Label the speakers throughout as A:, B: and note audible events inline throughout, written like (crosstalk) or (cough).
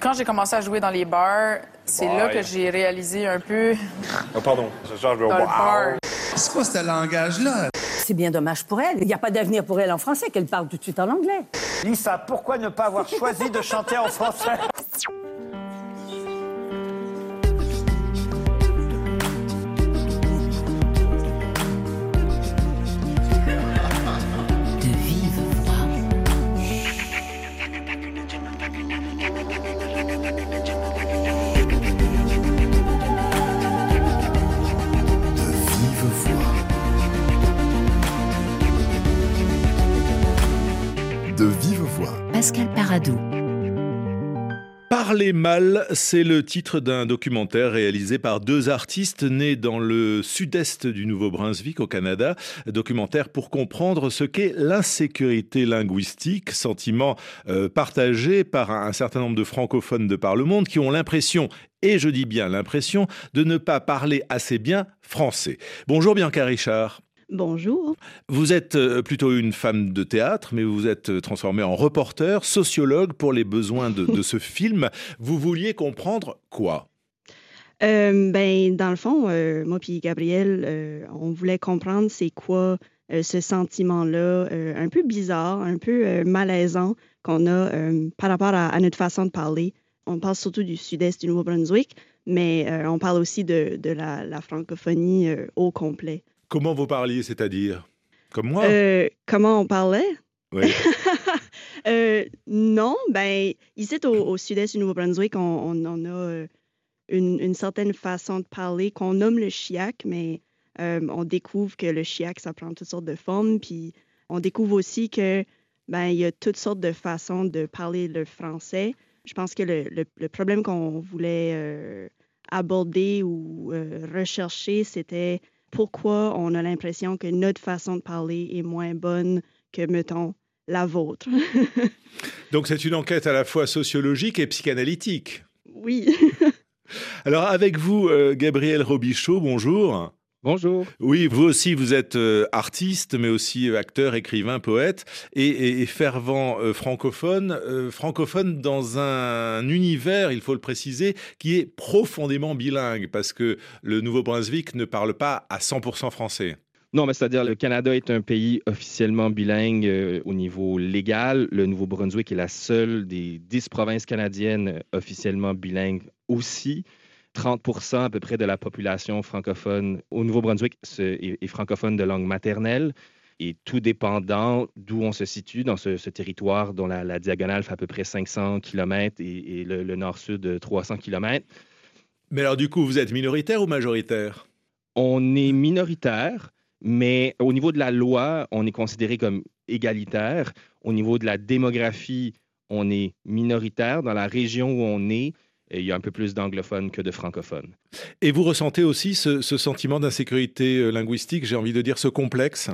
A: Quand j'ai commencé à jouer dans les bars, c'est là que j'ai réalisé un peu. (laughs)
B: Oh, pardon, je change
A: Dans le bar.
C: C'est quoi ce langage-là?
D: C'est bien dommage pour elle. Il n'y a pas d'avenir pour elle en français, qu'elle parle tout de suite en anglais.
E: Lisa, pourquoi ne pas avoir choisi de chanter en français? (laughs)
F: Parler mal, c'est le titre d'un documentaire réalisé par deux artistes nés dans le sud-est du Nouveau-Brunswick au Canada. Documentaire pour comprendre ce qu'est l'insécurité linguistique, sentiment euh, partagé par un, certain nombre de francophones de par le monde qui ont l'impression, et je dis bien l'impression, de ne pas parler assez bien français. Bonjour Bianca Richard.
G: Bonjour.
F: Vous êtes euh, plutôt une femme de théâtre, mais vous êtes euh, transformée en reporter, sociologue pour les besoins de, de ce (laughs) film. Vous vouliez comprendre quoi?
G: Euh, ben, dans le fond, euh, moi puis Gabriel, euh, on voulait comprendre c'est quoi ce sentiment-là, un peu bizarre, un peu malaisant qu'on a par rapport à, à notre façon de parler. On parle surtout du sud-est du Nouveau-Brunswick, mais on parle aussi de, de la, la francophonie au complet.
F: Comment vous parliez, c'est-à-dire? Comme moi
G: Euh, comment on parlait?
F: Oui. (laughs)
G: Euh, non, ben, ici au, au sud-est du Nouveau-Brunswick, on, on, on a euh, une, une certaine façon de parler qu'on nomme le chiac, mais euh, on découvre que le chiac, ça prend toutes sortes de formes, puis on découvre aussi que ben, il y a toutes sortes de façons de parler le français. Je pense que le, le- le problème qu'on voulait euh, aborder ou rechercher, c'était pourquoi on a l'impression que notre façon de parler est moins bonne que, mettons, la vôtre. (laughs)
F: Donc c'est une enquête à la fois sociologique et psychanalytique.
G: oui. (laughs)
F: Alors avec vous, euh, Gabriel Robichaud, bonjour.
H: Bonjour.
F: Oui, vous aussi, vous êtes euh, artiste, mais aussi euh, acteur, écrivain, poète, et, et- et fervent euh, francophone, euh, francophone dans un univers, il faut le préciser, qui est profondément bilingue, parce que le Nouveau-Brunswick ne parle pas à 100% français.
H: Non, mais c'est-à-dire le Canada est un pays officiellement bilingue euh, au niveau légal. Le Nouveau-Brunswick est la seule des dix provinces canadiennes officiellement bilingues aussi. 30% à peu près de la population francophone au Nouveau-Brunswick est, francophone de langue maternelle. Et tout dépendant d'où on se situe dans ce, ce territoire dont la, la diagonale fait à peu près 500 km et, et le, le nord-sud de 300 km,
F: Mais alors du coup, vous êtes minoritaire ou majoritaire?
H: On est minoritaire, mais au niveau de la loi, on est considéré comme égalitaire. Au niveau de la démographie, on est minoritaire. Dans la région où on est, il y a un peu plus d'anglophones que de francophones.
F: Et vous ressentez aussi ce, ce sentiment d'insécurité euh, linguistique, j'ai envie de dire ce complexe?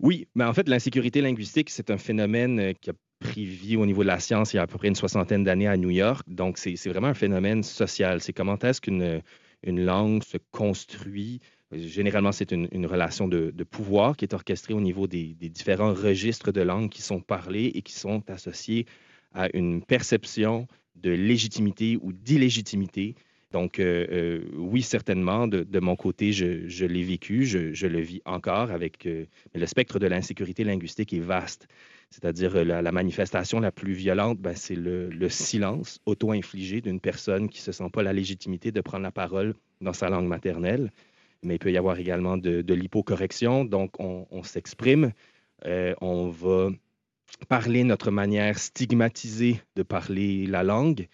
H: Oui, mais en fait, l'insécurité linguistique, c'est un phénomène euh, qui a pris vie au niveau de la science il y a à peu près une soixantaine d'années à New York. Donc, c'est vraiment un phénomène social. C'est comment est-ce qu'une une langue se construit? Généralement, c'est une, une relation de, de pouvoir qui est orchestrée au niveau des, des différents registres de langue qui sont parlés et qui sont associés à une perception de légitimité ou d'illégitimité. Donc, euh, euh, oui, certainement, de, mon côté, je, l'ai vécu, je, le vis encore avec euh, le spectre de l'insécurité linguistique est vaste. C'est-à-dire la, la manifestation la plus violente, ben, c'est le, le silence auto-infligé d'une personne qui ne se sent pas la légitimité de prendre la parole dans sa langue maternelle. Mais il peut y avoir également de, de l'hypocorrection. Donc, on, on s'exprime, on va parler notre manière stigmatisée de parler la langue.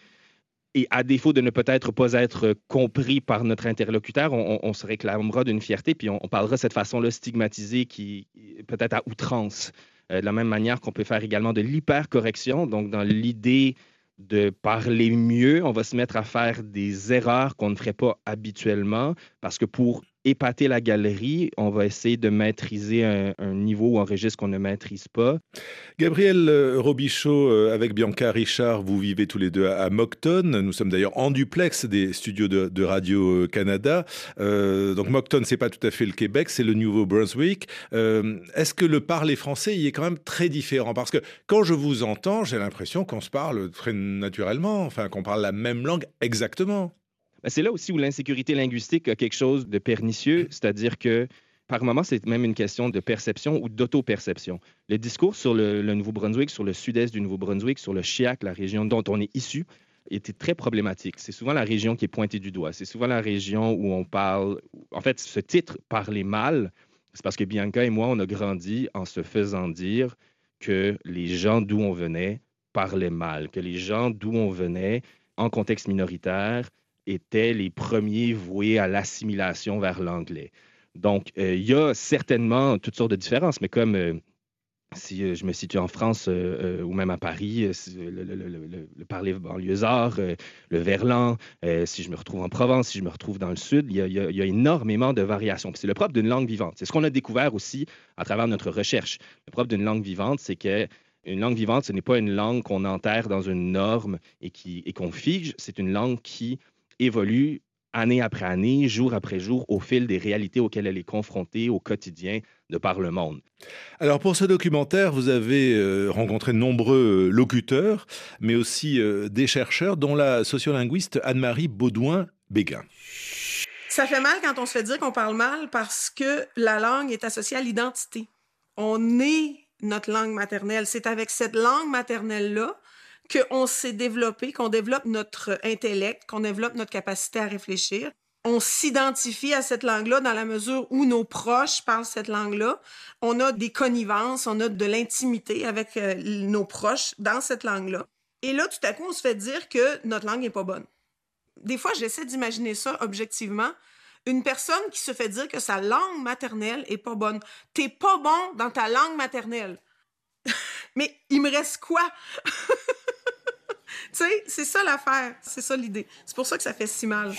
H: Et à défaut de ne peut-être pas être compris par notre interlocuteur, on, se réclamera d'une fierté, puis on, on parlera de cette façon-là stigmatisée qui peut-être à outrance. Euh, de la même manière qu'on peut faire également de l'hypercorrection, donc dans l'idée de parler mieux, on va se mettre à faire des erreurs qu'on ne ferait pas habituellement, parce que pour épater la galerie, on va essayer de maîtriser un, niveau ou un registre qu'on ne maîtrise pas.
F: Gabriel euh, Robichaud, euh, avec Bianca Richard, vous vivez tous les deux à Moncton. Nous sommes d'ailleurs en duplex des studios de, Radio-Canada. Euh, donc Moncton, c'est pas tout à fait le Québec, c'est le Nouveau-Brunswick. Est-ce que le parler français y est quand même très différent? Parce que quand je vous entends, j'ai l'impression qu'on se parle très naturellement, enfin qu'on parle la même langue exactement.
H: Ben, c'est là aussi où l'insécurité linguistique a quelque chose de pernicieux, c'est-à-dire que par moment, c'est même une question de perception ou d'auto-perception. Le discours sur le, Nouveau-Brunswick, sur le sud-est du Nouveau-Brunswick, sur le Chiac, la région dont on est issu, était très problématique. C'est souvent la région qui est pointée du doigt. C'est souvent la région où on parle. En fait, ce titre, Parler mal, c'est parce que Bianca et moi, on a grandi en se faisant dire que les gens d'où on venait parlaient mal, que les gens d'où on venait, en contexte minoritaire, étaient les premiers voués à l'assimilation vers l'anglais. Donc, euh, il y a certainement toutes sortes de différences, mais comme euh, si euh, je me situe en France ou même à Paris, le, parler banlieusard, le verlan, si je me retrouve en Provence, si je me retrouve dans le sud, il y a, énormément de variations. C'est le propre d'une langue vivante. C'est ce qu'on a découvert aussi à travers notre recherche. Le propre d'une langue vivante, c'est que une langue vivante, ce n'est pas une langue qu'on enterre dans une norme et qu'on et fige, c'est une langue qui évolue année après année, jour après jour, au fil des réalités auxquelles elle est confrontée au quotidien de par le monde.
F: Alors pour ce documentaire, vous avez euh, rencontré de nombreux euh, locuteurs, mais aussi euh, des chercheurs, dont la sociolinguiste Anne-Marie Baudouin-Béguin.
B: Ça fait mal quand on se fait dire qu'on parle mal parce que la langue est associée à l'identité. On est notre langue maternelle. C'est avec cette langue maternelle-là qu'on s'est développé, qu'on développe notre intellect, qu'on développe notre capacité à réfléchir. On s'identifie à cette langue-là dans la mesure où nos proches parlent cette langue-là. On a des connivences, on a de l'intimité avec euh, nos proches dans cette langue-là. Et là, tout à coup, on se fait dire que notre langue n'est pas bonne. Des fois, j'essaie d'imaginer ça objectivement. Une personne qui se fait dire que sa langue maternelle est pas bonne. T'es pas bon dans ta langue maternelle. (laughs) Mais il me reste quoi? (laughs) tu sais, c'est ça l'affaire, c'est ça l'idée. C'est pour ça que ça fait si mal.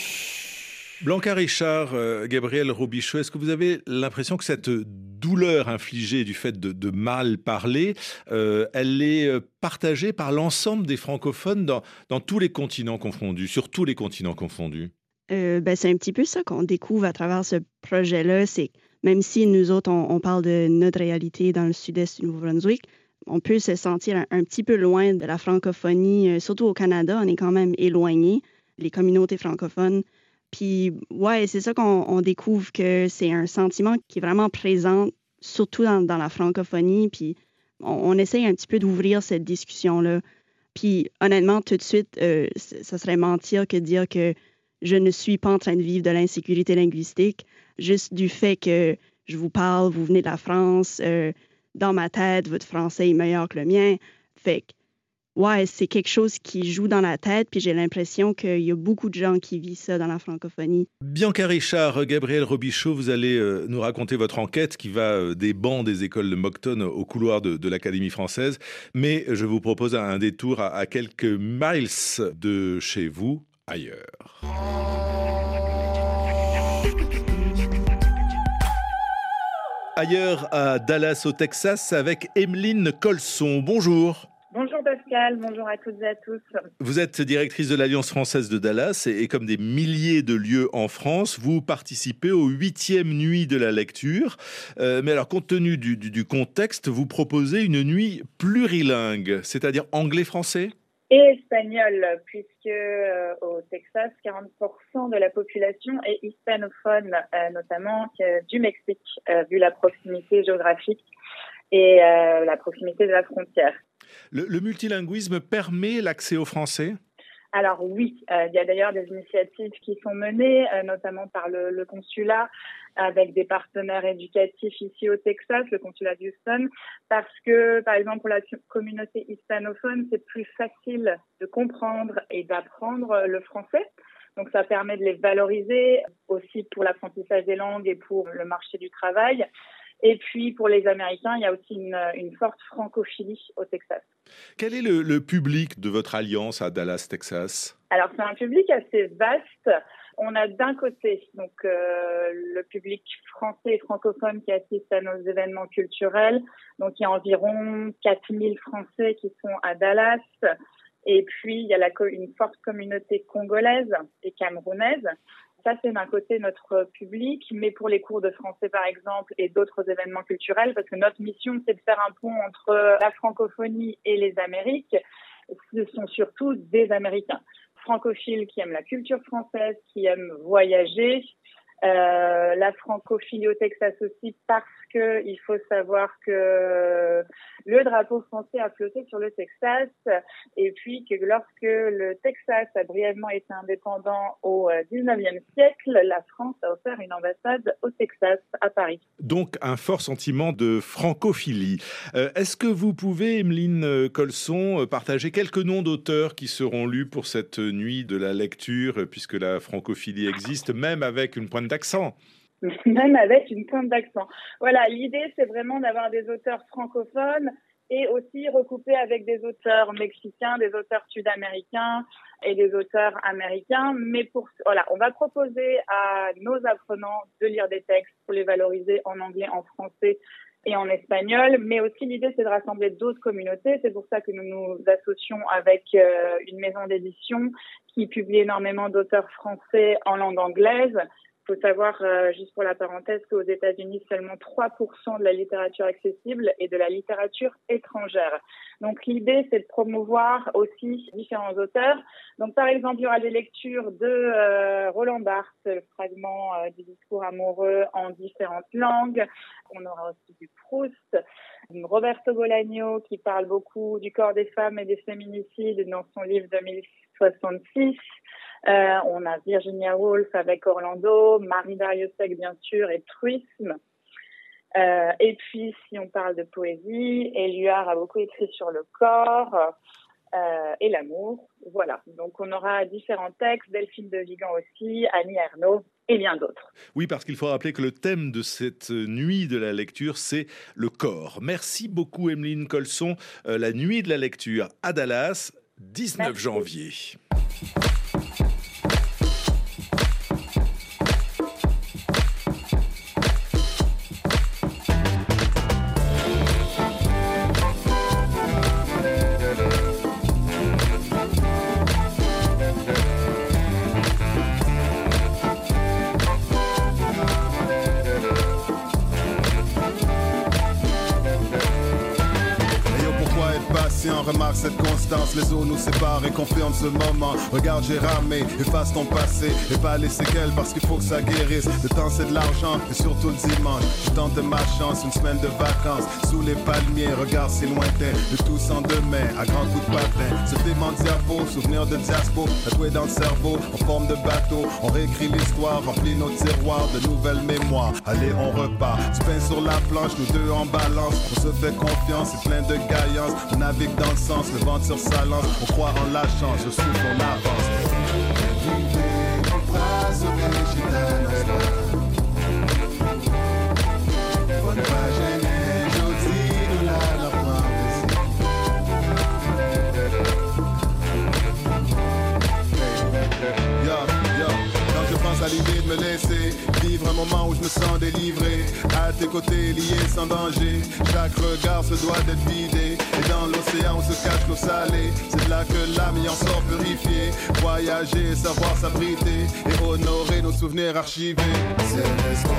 F: Blanca Richard, euh, Gabriel Robichaud, est-ce que vous avez l'impression que cette douleur infligée du fait de, mal parler, euh, elle est euh, partagée par l'ensemble des francophones dans, dans, tous les continents confondus, sur tous les continents confondus?
G: ben, c'est un petit peu ça qu'on découvre à travers ce projet-là. C'est même si nous autres, on, on, parle de notre réalité dans le sud-est du Nouveau-Brunswick, on peut se sentir un, petit peu loin de la francophonie, euh, surtout au Canada, on est quand même éloigné, les communautés francophones. Puis, ouais, c'est ça qu'on découvre que c'est un sentiment qui est vraiment présent, surtout dans, la francophonie. Puis, on, essaye un petit peu d'ouvrir cette discussion-là. Puis, honnêtement, tout de suite, euh, ça serait mentir que dire que je ne suis pas en train de vivre de l'insécurité linguistique, juste du fait que je vous parle, vous venez de la France, euh, dans ma tête, votre français est meilleur que le mien. Fait que, ouais, c'est quelque chose qui joue dans la tête, puis j'ai l'impression qu'il y a beaucoup de gens qui vivent ça dans la francophonie.
F: Bianca Richard, Gabriel Robichaud, vous allez euh, nous raconter votre enquête qui va euh, des bancs des écoles de Moncton au couloir de, l'Académie française. Mais je vous propose un détour à quelques miles de chez vous, ailleurs. Ailleurs à Dallas au Texas avec Emeline Colson. Bonjour.
I: Bonjour Pascal, bonjour à toutes et à tous.
F: Vous êtes directrice de l'Alliance française de Dallas et, comme des milliers de lieux en France, vous participez aux huitième nuit de la lecture. Euh, mais alors, compte tenu du, du contexte, vous proposez une nuit plurilingue, c'est-à-dire anglais-français?
I: Et espagnol, puisque euh, au Texas, 40% de la population est hispanophone, euh, notamment du Mexique, euh, vu la proximité géographique et la proximité de la frontière.
F: Le, multilinguisme permet l'accès au français?
I: Alors oui, il y a d'ailleurs des initiatives qui sont menées, notamment par le consulat avec des partenaires éducatifs ici au Texas, le consulat d'Houston, parce que, par exemple, pour la communauté hispanophone, c'est plus facile de comprendre et d'apprendre le français. Donc, ça permet de les valoriser aussi pour l'apprentissage des langues et pour le marché du travail. Et puis, pour les Américains, il y a aussi une, forte francophilie au Texas.
F: Quel est le, le public de votre alliance à Dallas, Texas?
I: Alors, c'est un public assez vaste on a d'un côté donc euh, le public français et francophone qui assiste à nos événements culturels. Donc il y a environ 4000 Français qui sont à Dallas. Et puis il y a une forte communauté congolaise et camerounaise. Ça, c'est d'un côté notre public, mais pour les cours de français, par exemple, et d'autres événements culturels, parce que notre mission, c'est de faire un pont entre la francophonie et les Amériques, ce sont surtout des Américains francophiles qui aiment la culture française, qui aiment voyager. Euh, la francophilie au Texas aussi parce que il faut savoir que le drapeau français a flotté sur le Texas et puis que lorsque le Texas a brièvement été indépendant au 19e euh, siècle, la France a offert une ambassade au Texas, à Paris.
F: Donc un fort sentiment de francophilie. Euh, est-ce que vous pouvez, Emeline Colson, partager quelques noms d'auteurs qui seront lus pour cette nuit de la lecture, puisque la francophilie existe, même avec une pointe d'accent
I: même avec une pointe d'accent. Voilà, l'idée, c'est vraiment d'avoir des auteurs francophones et aussi recouper avec des auteurs mexicains, des auteurs sud-américains et des auteurs américains. Mais pour, voilà, on va proposer à nos apprenants de lire des textes pour les valoriser en anglais, en français et en espagnol. Mais aussi, l'idée, c'est de rassembler d'autres communautés. C'est pour ça que nous nous associons avec euh, une maison d'édition qui publie énormément d'auteurs français en langue anglaise faut savoir, euh, juste pour la parenthèse, qu'aux États-Unis, seulement 3% de la littérature accessible est de la littérature étrangère. Donc l'idée, c'est de promouvoir aussi différents auteurs. Donc par exemple, il y aura des lectures de euh, Roland Barthes, le fragment euh, du discours amoureux en différentes langues. On aura aussi du Proust, Roberto Bolaño qui parle beaucoup du corps des femmes et des féminicides dans son livre 2066. Euh, on a Virginia Woolf avec Orlando, Marie Dariussec bien sûr et Truisme. Euh, et puis, si on parle de poésie, Éluard a beaucoup écrit sur le corps euh, et l'amour. Voilà. Donc, on aura différents textes, Delphine de Vigan aussi, Annie Ernaux et bien d'autres.
F: Oui, parce qu'il faut rappeler que le thème de cette nuit de la lecture, c'est le corps. Merci beaucoup, Emeline Colson. la nuit de la lecture à Dallas, 19 janvier.
J: Listen. Et confirment ce moment. Regarde, j'ai ramé, efface ton passé et pas les séquelles parce qu'il faut que ça guérisse. Le temps c'est de l'argent et surtout le dimanche. Je tente ma chance, une semaine de vacances sous les palmiers. Regarde, c'est lointain, de tous en demain, à grands coups de patin. Ce dément diapo, souvenir de diaspo, tatoué dans le cerveau, en forme de bateau. On réécrit l'histoire, remplit nos tiroirs de nouvelles mémoires. Allez, on repart. Du pain sur la planche, nous deux en balance. On se fait confiance, c'est plein de gaillance. On navigue dans le sens, le vent sur sa lance. On croit en la chance, je souffle, on avance. L'idée de me laisser vivre un moment où je me sens délivré, à tes côtés lié sans danger, chaque regard se doit d'être vidé, et dans l'océan on se cache l'eau salée, c'est là que l'âme y en sort purifiée, voyager, savoir s'abriter, et honorer nos souvenirs archivés. C'est l'espoir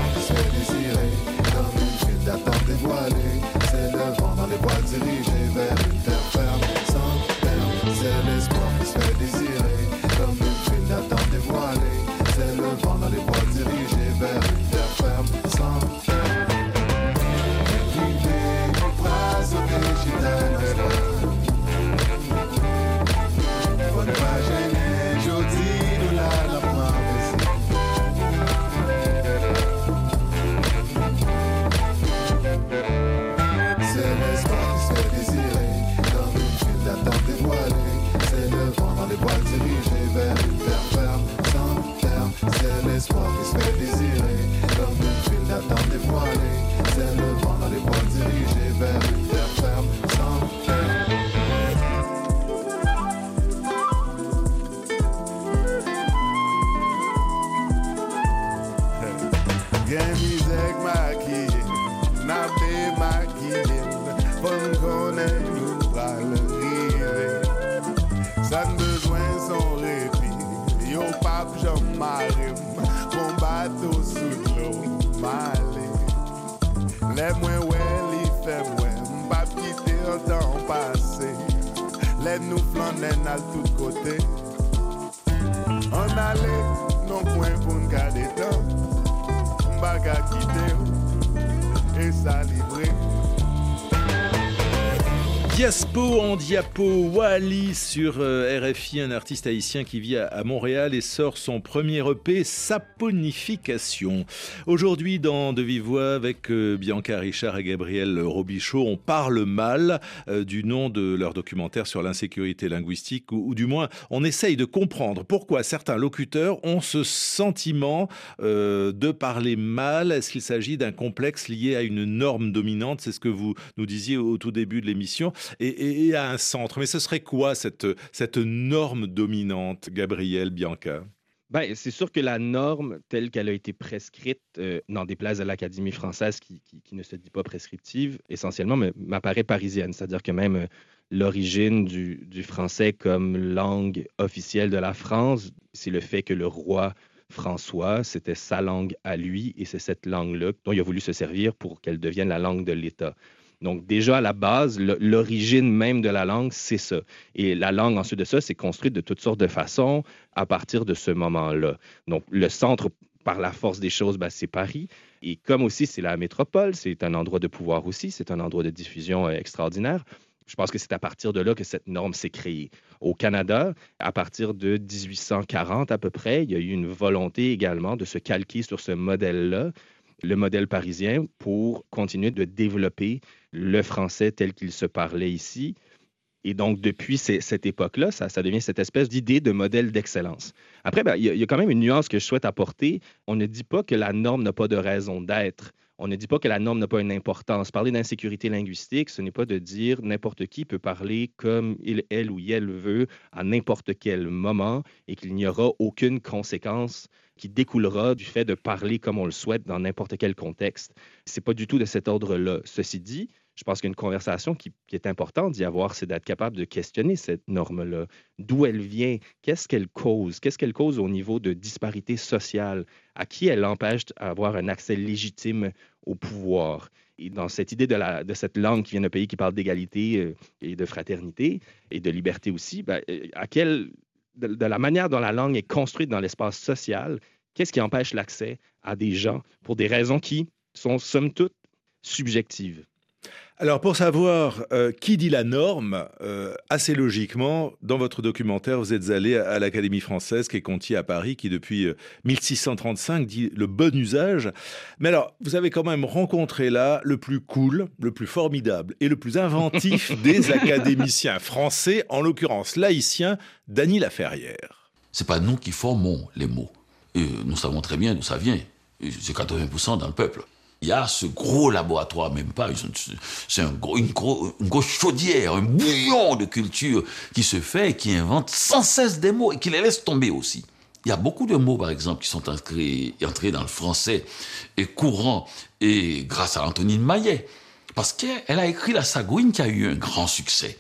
J: Gen mizek makiye, na be makiye, fon konen nou pral rive. San bezwen son repi, yo pap jom marem, kon bato souk lo male. Le mwen wè li fè mwen, mbap kite an tan pase, le nou flanen al tout kote. An ka kite ou E sa livre
F: Diaspo en diapo, Wally sur euh, RFI, un artiste haïtien qui vit à, Montréal et sort son premier EP, Saponification. Aujourd'hui, dans De Vive Voix, avec euh, Bianca Richard et Gabriel Robichaud, on parle mal euh, du nom de leur documentaire sur l'insécurité linguistique, ou, du moins, on essaye de comprendre pourquoi certains locuteurs ont ce sentiment de parler mal. Est-ce qu'il s'agit d'un complexe lié à une norme dominante? C'est ce que vous nous disiez au tout début de l'émission et, à un centre. Mais ce serait quoi cette, cette norme dominante, Gabriel Bianca?
H: Ben, c'est sûr que la norme telle qu'elle a été prescrite, euh, n'en déplaise à l'Académie française qui, qui- ne se dit pas prescriptive, essentiellement me- m'apparaît parisienne. C'est-à-dire que même euh, l'origine du, du français comme langue officielle de la France, c'est le fait que le roi François, c'était sa langue à lui et c'est cette langue-là dont il a voulu se servir pour qu'elle devienne la langue de l'État. Donc déjà, à la base, l'origine même de la langue, c'est ça. Et la langue, ensuite de ça, c'est construite de toutes sortes de façons à partir de ce moment-là. Donc le centre, par la force des choses, ben, c'est Paris. Et comme aussi c'est la métropole, c'est un endroit de pouvoir aussi, c'est un endroit de diffusion euh, extraordinaire. Je pense que c'est à partir de là que cette norme s'est créée. Au Canada, à partir de 1840 à peu près, il y a eu une volonté également de se calquer sur ce modèle-là, le modèle parisien, pour continuer de développer le français tel qu'il se parlait ici. Et donc, depuis cette époque-là, ça, devient cette espèce d'idée de modèle d'excellence. Après, ben, il y, a- quand même une nuance que je souhaite apporter. On ne dit pas que la norme n'a pas de raison d'être. On ne dit pas que la norme n'a pas une importance. Parler d'insécurité linguistique, ce n'est pas de dire n'importe qui peut parler comme il, elle ou elle veut à n'importe quel moment et qu'il n'y aura aucune conséquence qui découlera du fait de parler comme on le souhaite dans n'importe quel contexte. C'est pas du tout de cet ordre-là. Ceci dit, je pense qu'une conversation qui, est importante d'y avoir, c'est d'être capable de questionner cette norme-là. D'où elle vient? Qu'est-ce qu'elle cause? Qu'est-ce qu'elle cause au niveau de disparité sociale? À qui elle empêche d'avoir un accès légitime au pouvoir? Et dans cette idée de, cette langue qui vient d'un pays qui parle d'égalité euh, et de fraternité et de liberté aussi, ben, euh, de, de la manière dont la langue est construite dans l'espace social, qu'est-ce qui empêche l'accès à des gens pour des raisons qui sont somme toute subjectives?
F: Alors pour savoir euh, qui dit la norme, euh, assez logiquement, dans votre documentaire, vous êtes allé à, à l'Académie française qui est contiée à Paris, qui depuis euh, 1635 dit le bon usage. Mais alors, vous avez quand même rencontré là le plus cool, le plus formidable et le plus inventif (laughs) des académiciens français, en l'occurrence laïcien, Dany Laferrière.
K: C'est pas nous qui formons les mots. Et nous savons très bien d'où ça vient. C'est 80% dans le peuple. Il y a ce gros laboratoire, même pas, c'est une, une grosse chaudière, un bouillon de culture qui se fait et qui invente sans cesse des mots et qui les laisse tomber aussi. Il y a beaucoup de mots, par exemple, qui sont entrés, entrés dans le français et courant et grâce à Antonine Maillet. Parce qu'elle a écrit La Sagouine qui a eu un grand succès.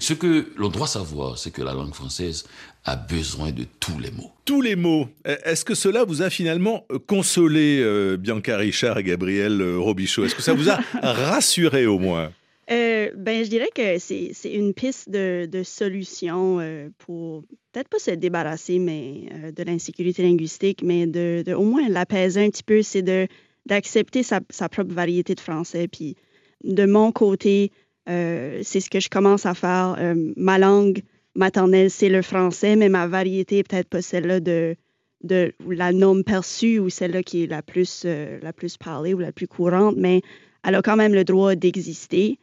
K: Ce que l'on doit savoir, c'est que la langue française a besoin de tous les mots.
F: Tous les mots. Est-ce que cela vous a finalement consolé, euh, Bianca Richard et Gabriel euh, Robichaud? Est-ce que ça vous a (laughs) rassuré au moins?
G: Euh, ben, je dirais que c'est une piste de, de solution euh, pour peut-être pas se débarrasser mais, euh, de l'insécurité linguistique, mais de, de au moins l'apaiser un petit peu, c'est de d'accepter sa, sa propre variété de français. Puis de mon côté, euh, c'est ce que je commence à faire. Euh, ma langue maternelle, c'est le français, mais ma variété peut-être pas celle-là de, de la norme perçue ou celle-là qui est la plus, euh, la plus parlée ou la plus courante, mais elle a quand même le droit d'exister.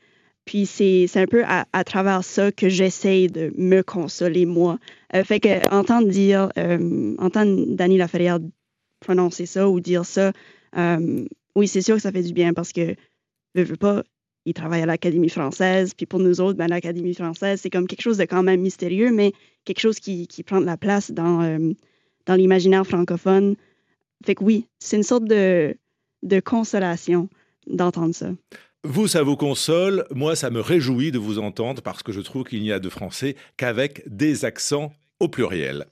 G: Puis c'est un peu à, à travers ça que j'essaye de me consoler moi. Fait que entendre dire, entendre Dany Laferrière prononcer ça ou dire ça, oui, c'est sûr que ça fait du bien parce que, je veux pas, il travaille à l'Académie française. Puis pour nous autres, ben, l'Académie française, c'est comme quelque chose de quand même mystérieux, mais quelque chose qui, qui prend de la place dans, euh, dans l'imaginaire francophone. Fait que oui, c'est une sorte de, de consolation d'entendre ça.
F: Vous, ça vous console. Moi, ça me réjouit de vous entendre parce que je trouve qu'il n'y a de français qu'avec des accents au pluriel.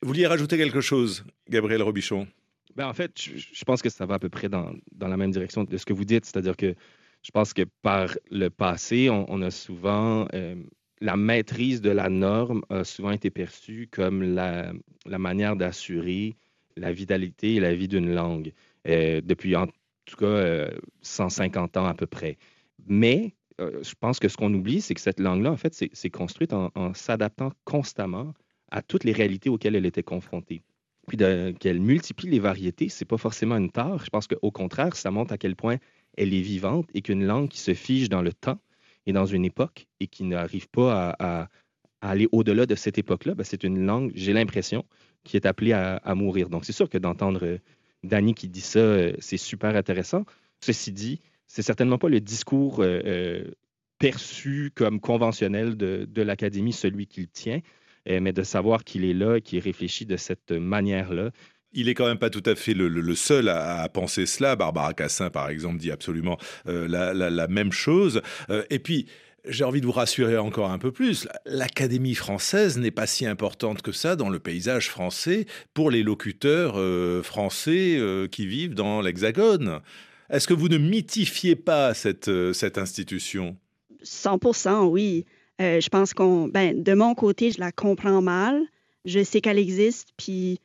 F: Vous vouliez rajouter quelque chose, Gabriel Robichon?
H: Ben, En fait, je, pense que ça va à peu près dans, dans la même direction de ce que vous dites, c'est-à-dire que je pense que par le passé, on, a souvent euh, la maîtrise de la norme a souvent été perçue comme la, manière d'assurer la vitalité et la vie d'une langue euh, depuis en tout cas 150 euh, ans à peu près. Mais je pense que ce qu'on oublie, c'est que cette langue-là, en fait, c'est construite en, en s'adaptant constamment à toutes les réalités auxquelles elle était confrontée. Puis qu'elle multiplie les variétés, c'est pas forcément une tare. Je pense qu'au contraire, ça montre à quel point elle est vivante et qu'une langue qui se fige dans le temps et dans une époque et qui n'arrive pas à, aller au-delà de cette époque-là, ben, c'est une langue, j'ai l'impression, qui est appelée à, mourir. Donc, c'est sûr que d'entendre euh, Danny qui dit ça, euh, c'est super intéressant. Ceci dit, c'est certainement pas le discours euh, perçu comme conventionnel de, de l'Académie, celui qu'il tient, mais de savoir qu'il est là, qu'il réfléchit de cette manière-là,
F: il est quand même pas tout à fait le, seul à, penser cela. Barbara Cassin, par exemple, dit absolument euh, la, même chose. Euh, et puis, j'ai envie de vous rassurer encore un peu plus. L'Académie française n'est pas si importante que ça dans le paysage français pour les locuteurs euh, français qui vivent dans l'Hexagone. Est-ce que vous ne mythifiez pas cette, institution?
G: 100% oui. je pense qu'on, ben, de mon côté, je la comprends mal. Je sais qu'elle existe, puis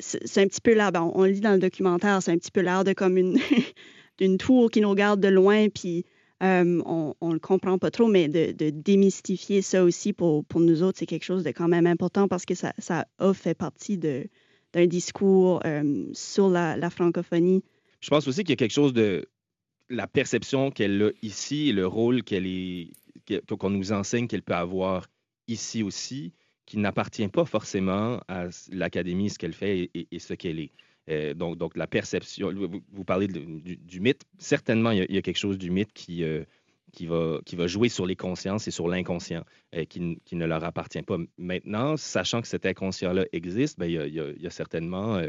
G: c'est un petit peu là, ben, on, lit dans le documentaire, c'est un petit peu l'air de comme une, (laughs) tour qui nous regarde de loin, puis euh, on ne le comprend pas trop, mais de, démystifier ça aussi pour, nous autres, c'est quelque chose de quand même important parce que ça, a fait partie d'un discours euh, sur la, francophonie.
H: Je pense aussi qu'il y a quelque chose de la perception qu'elle a ici et le rôle qu'on nous enseigne qu'elle peut avoir ici aussi qui n'appartient pas forcément à l'académie, ce qu'elle fait et, ce qu'elle est. Euh, donc, donc, la perception, vous, parlez du, mythe, certainement, il y, a, quelque chose du mythe qui, euh, qui, va, qui va jouer sur les consciences et sur l'inconscient, euh, qui, qui, ne leur appartient pas. Maintenant, sachant que cet inconscient-là existe, bien, il, y a, certainement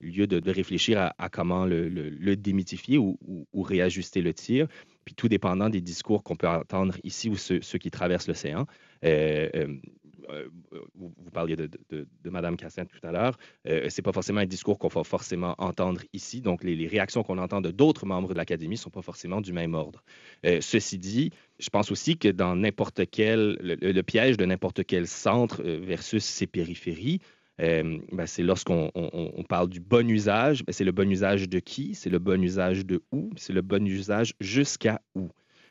H: lieu de, réfléchir à, comment le, le, démythifier ou, réajuster le tir. Puis tout dépendant des discours qu'on peut entendre ici ou ceux, qui traversent l'océan, vous, parliez de, de, Mme Cassin tout à l'heure, euh, c'est pas forcément un discours qu'on va forcément entendre ici. Donc, les, réactions qu'on entend de d'autres membres de l'Académie ne sont pas forcément du même ordre. Euh, ceci dit, je pense aussi que dans n'importe quel, le, piège de n'importe quel centre versus ses périphéries, ben, c'est lorsqu'on on, parle du bon usage, ben, c'est le bon usage de qui, c'est le bon usage de où, c'est le bon usage jusqu'à où?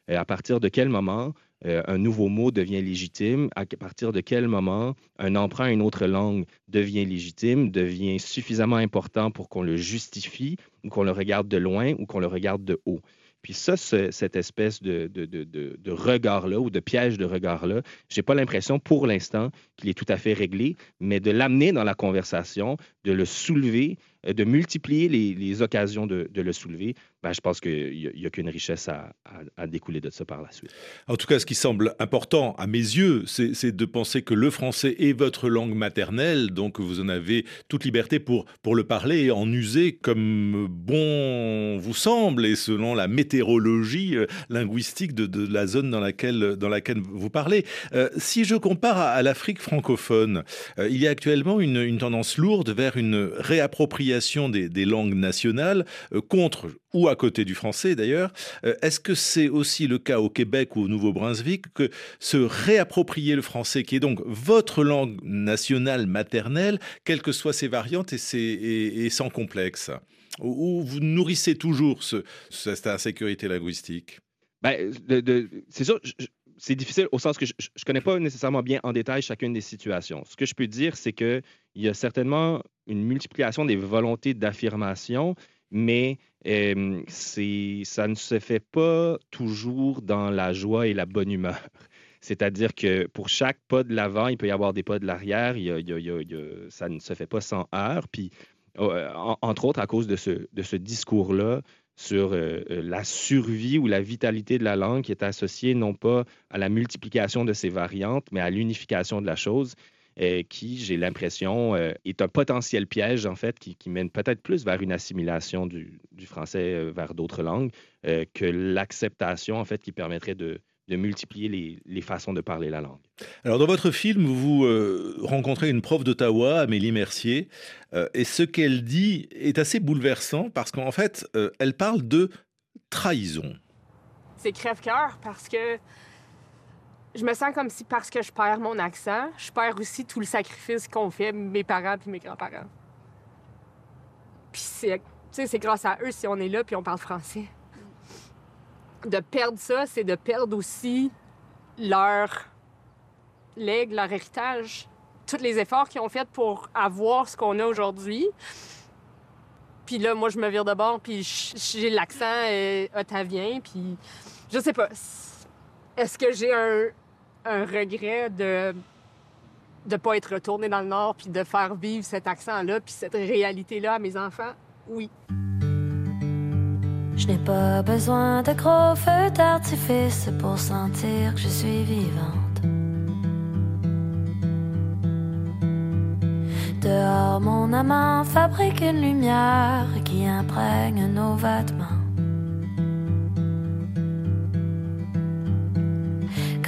H: à partir de quel moment euh, un nouveau mot devient légitime, à partir de quel moment un emprunt à une autre langue devient légitime, devient suffisamment important pour qu'on le justifie ou qu'on le regarde de loin ou qu'on le regarde de haut. Puis ça, cette espèce de, regard-là ou de piège de regard-là, je n'ai pas l'impression pour l'instant qu'il est tout à fait réglé, mais de l'amener dans la conversation, de le soulever, euh, de multiplier les, occasions de, le soulever, ben, je pense qu'il n'y a, qu'une richesse à, découler de ça par la suite.
F: En tout cas, ce qui semble important à mes yeux, c'est de penser que le français est votre langue maternelle, donc vous en avez toute liberté pour, pour le parler et en user comme bon vous semble et selon la météorologie euh, linguistique de, la zone dans laquelle, dans laquelle vous parlez. Euh, si je compare à, l'Afrique francophone, il y a actuellement une, tendance lourde vers une réappropriation des, langues nationales euh, contre ou à côté du français d'ailleurs. Euh, est-ce que c'est aussi le cas au Québec ou au Nouveau-Brunswick que se réapproprier le français, qui est donc votre langue nationale maternelle, quelles que soient ses variantes et, sans complexe? Ou vous nourrissez toujours cette insécurité linguistique?
H: Ben, c'est ça c'est difficile au sens que je ne connais pas nécessairement bien en détail chacune des situations. Ce que je peux dire, c'est qu'il y a certainement une multiplication des volontés d'affirmation, mais euh, ça ne se fait pas toujours dans la joie et la bonne humeur. (laughs) C'est-à-dire que pour chaque pas de l'avant, il peut y avoir des pas de l'arrière. ça ne se fait pas sans heurts. Puis, euh, entre autres, à cause de ce, discours-là, sur euh, la survie ou la vitalité de la langue qui est associée non pas à la multiplication de ses variantes, mais à l'unification de la chose. Euh, qui, j'ai l'impression, euh, est un potentiel piège, en fait, qui, mène peut-être plus vers une assimilation du, français euh, vers d'autres langues que l'acceptation, en fait, qui permettrait de, multiplier les, façons de parler la langue.
F: Alors, dans votre film, vous rencontrez une prof d'Ottawa, Amélie Mercier, et ce qu'elle dit est assez bouleversant parce qu'en fait, elle parle de trahison.
L: C'est crève-cœur parce que je me sens comme si parce que je perds mon accent, je perds aussi tout le sacrifice qu'ont fait mes parents puis mes grands-parents. Puis c'est, c'est grâce à eux si on est là puis on parle français. De perdre ça, c'est de perdre aussi leur legs, leur héritage, tous les efforts qu'ils ont fait pour avoir ce qu'on a aujourd'hui. Puis là, moi, je me vire de bord, puis j'ai l'accent euh, ottavien, puis je sais pas. Est-ce que j'ai un, regret de ne pas être retourné dans le Nord puis de faire vivre cet accent-là puis cette réalité-là à mes enfants? Oui.
M: Je n'ai pas besoin de gros feux d'artifice pour sentir que je suis vivante. Dehors, mon amant fabrique une lumière qui imprègne nos vêtements.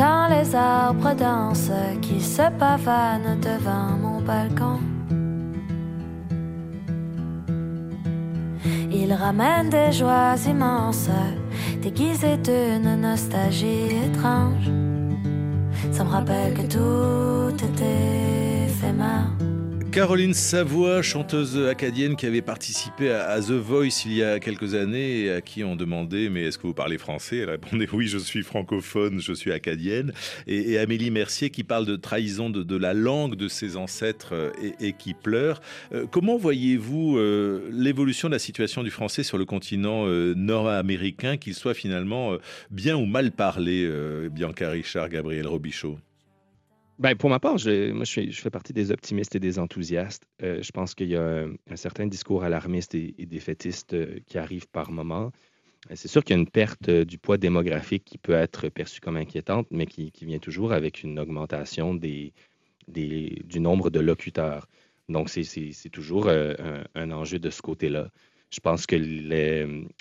M: Quand les arbres dansent qui se pavanent devant mon balcon. Ils ramènent des joies immenses, déguisées d'une nostalgie étrange. Ça me rappelle que tout était éphémère.
F: Caroline Savoie, chanteuse acadienne qui avait participé à, The Voice il y a quelques années et à qui on demandait mais est-ce que vous parlez français? Elle répondait oui, je suis francophone, je suis acadienne. Et, Amélie Mercier qui parle de trahison de, la langue de ses ancêtres euh, et, qui pleure. Euh, comment voyez-vous euh, l'évolution de la situation du français sur le continent nord-américain, qu'il soit finalement bien ou mal parlé, Bianca Richard, Gabriel Robichaud?
H: Ben, pour ma part, je, moi, je, fais partie des optimistes et des enthousiastes. Euh, je pense qu'il y a un, certain discours alarmiste et, défaitiste euh, qui arrive par moment. Euh, c'est sûr qu'il y a une perte du poids démographique qui peut être perçue comme inquiétante, mais qui, vient toujours avec une augmentation des, du nombre de locuteurs. Donc, c'est toujours un, enjeu de ce côté-là. Je pense que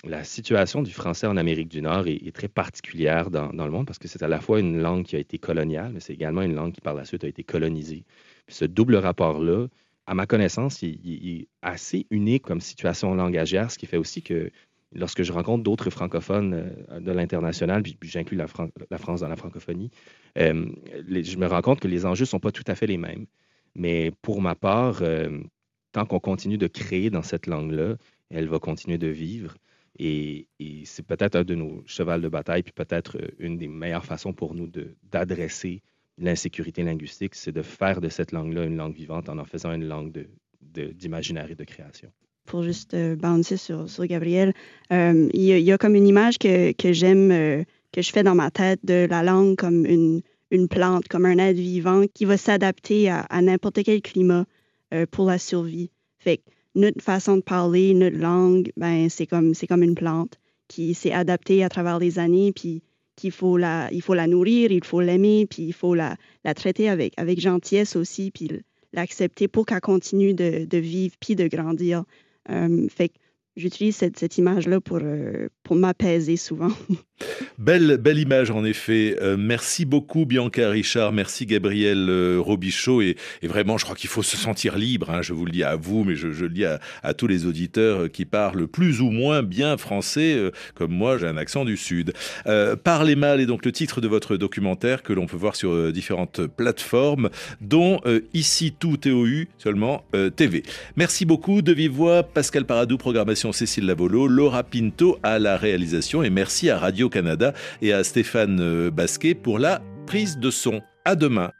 H: la situation du français en Amérique du Nord est, très particulière dans, le monde parce que c'est à la fois une langue qui a été coloniale, mais c'est également une langue qui par la suite a été colonisée. ce double rapport-là, à ma connaissance, est assez unique comme situation langagière, ce qui fait aussi que lorsque je rencontre d'autres francophones euh, de l'international, puis, j'inclus la, France dans la francophonie, euh, je me rends compte que les enjeux ne sont pas tout à fait les mêmes. Mais pour ma part, euh, tant qu'on continue de créer dans cette langue-là, elle va continuer de vivre. Et, c'est peut-être un de nos chevals de bataille, puis peut-être euh, une des meilleures façons pour nous d'adresser l'insécurité linguistique, c'est de faire de cette langue-là une langue vivante en en faisant une langue d'imaginaire de, et de création.
G: Pour juste euh, bouncer sur, sur Gabriel, euh, il, y a, comme une image que, que j'aime, euh, que je fais dans ma tête de la langue comme une, une plante, comme un être vivant qui va s'adapter à, à n'importe quel climat pour la survie. Fait notre façon de parler, notre langue, ben, c'est comme, c'est comme une plante qui s'est adaptée à travers les années, puis qu'il faut la, il faut la nourrir, il faut l'aimer, puis il faut la, la traiter avec, avec gentillesse aussi, puis l'accepter pour qu'elle continue de, de, vivre, puis de grandir. Euh, fait j'utilise cette, cette image-là pour, euh, m'apaiser souvent.
F: Belle, belle image en effet. Euh, merci beaucoup Bianca Richard, merci Gabriel euh, Robichaud et, vraiment je crois qu'il faut se sentir libre. Hein. je vous le dis à vous, mais je, le dis à, tous les auditeurs qui parlent plus ou moins bien français, comme moi j'ai un accent du Sud. Parlez mal est donc le titre de votre documentaire que l'on peut voir sur différentes plateformes, dont ici tout TOU seulement TV. Merci beaucoup de vive voix Pascal Paradou, programmation Cécile Lavolo, Laura Pinto à la réalisation et merci à Radio-Canada et à Stéphane euh, Basquet pour la prise de son. À demain.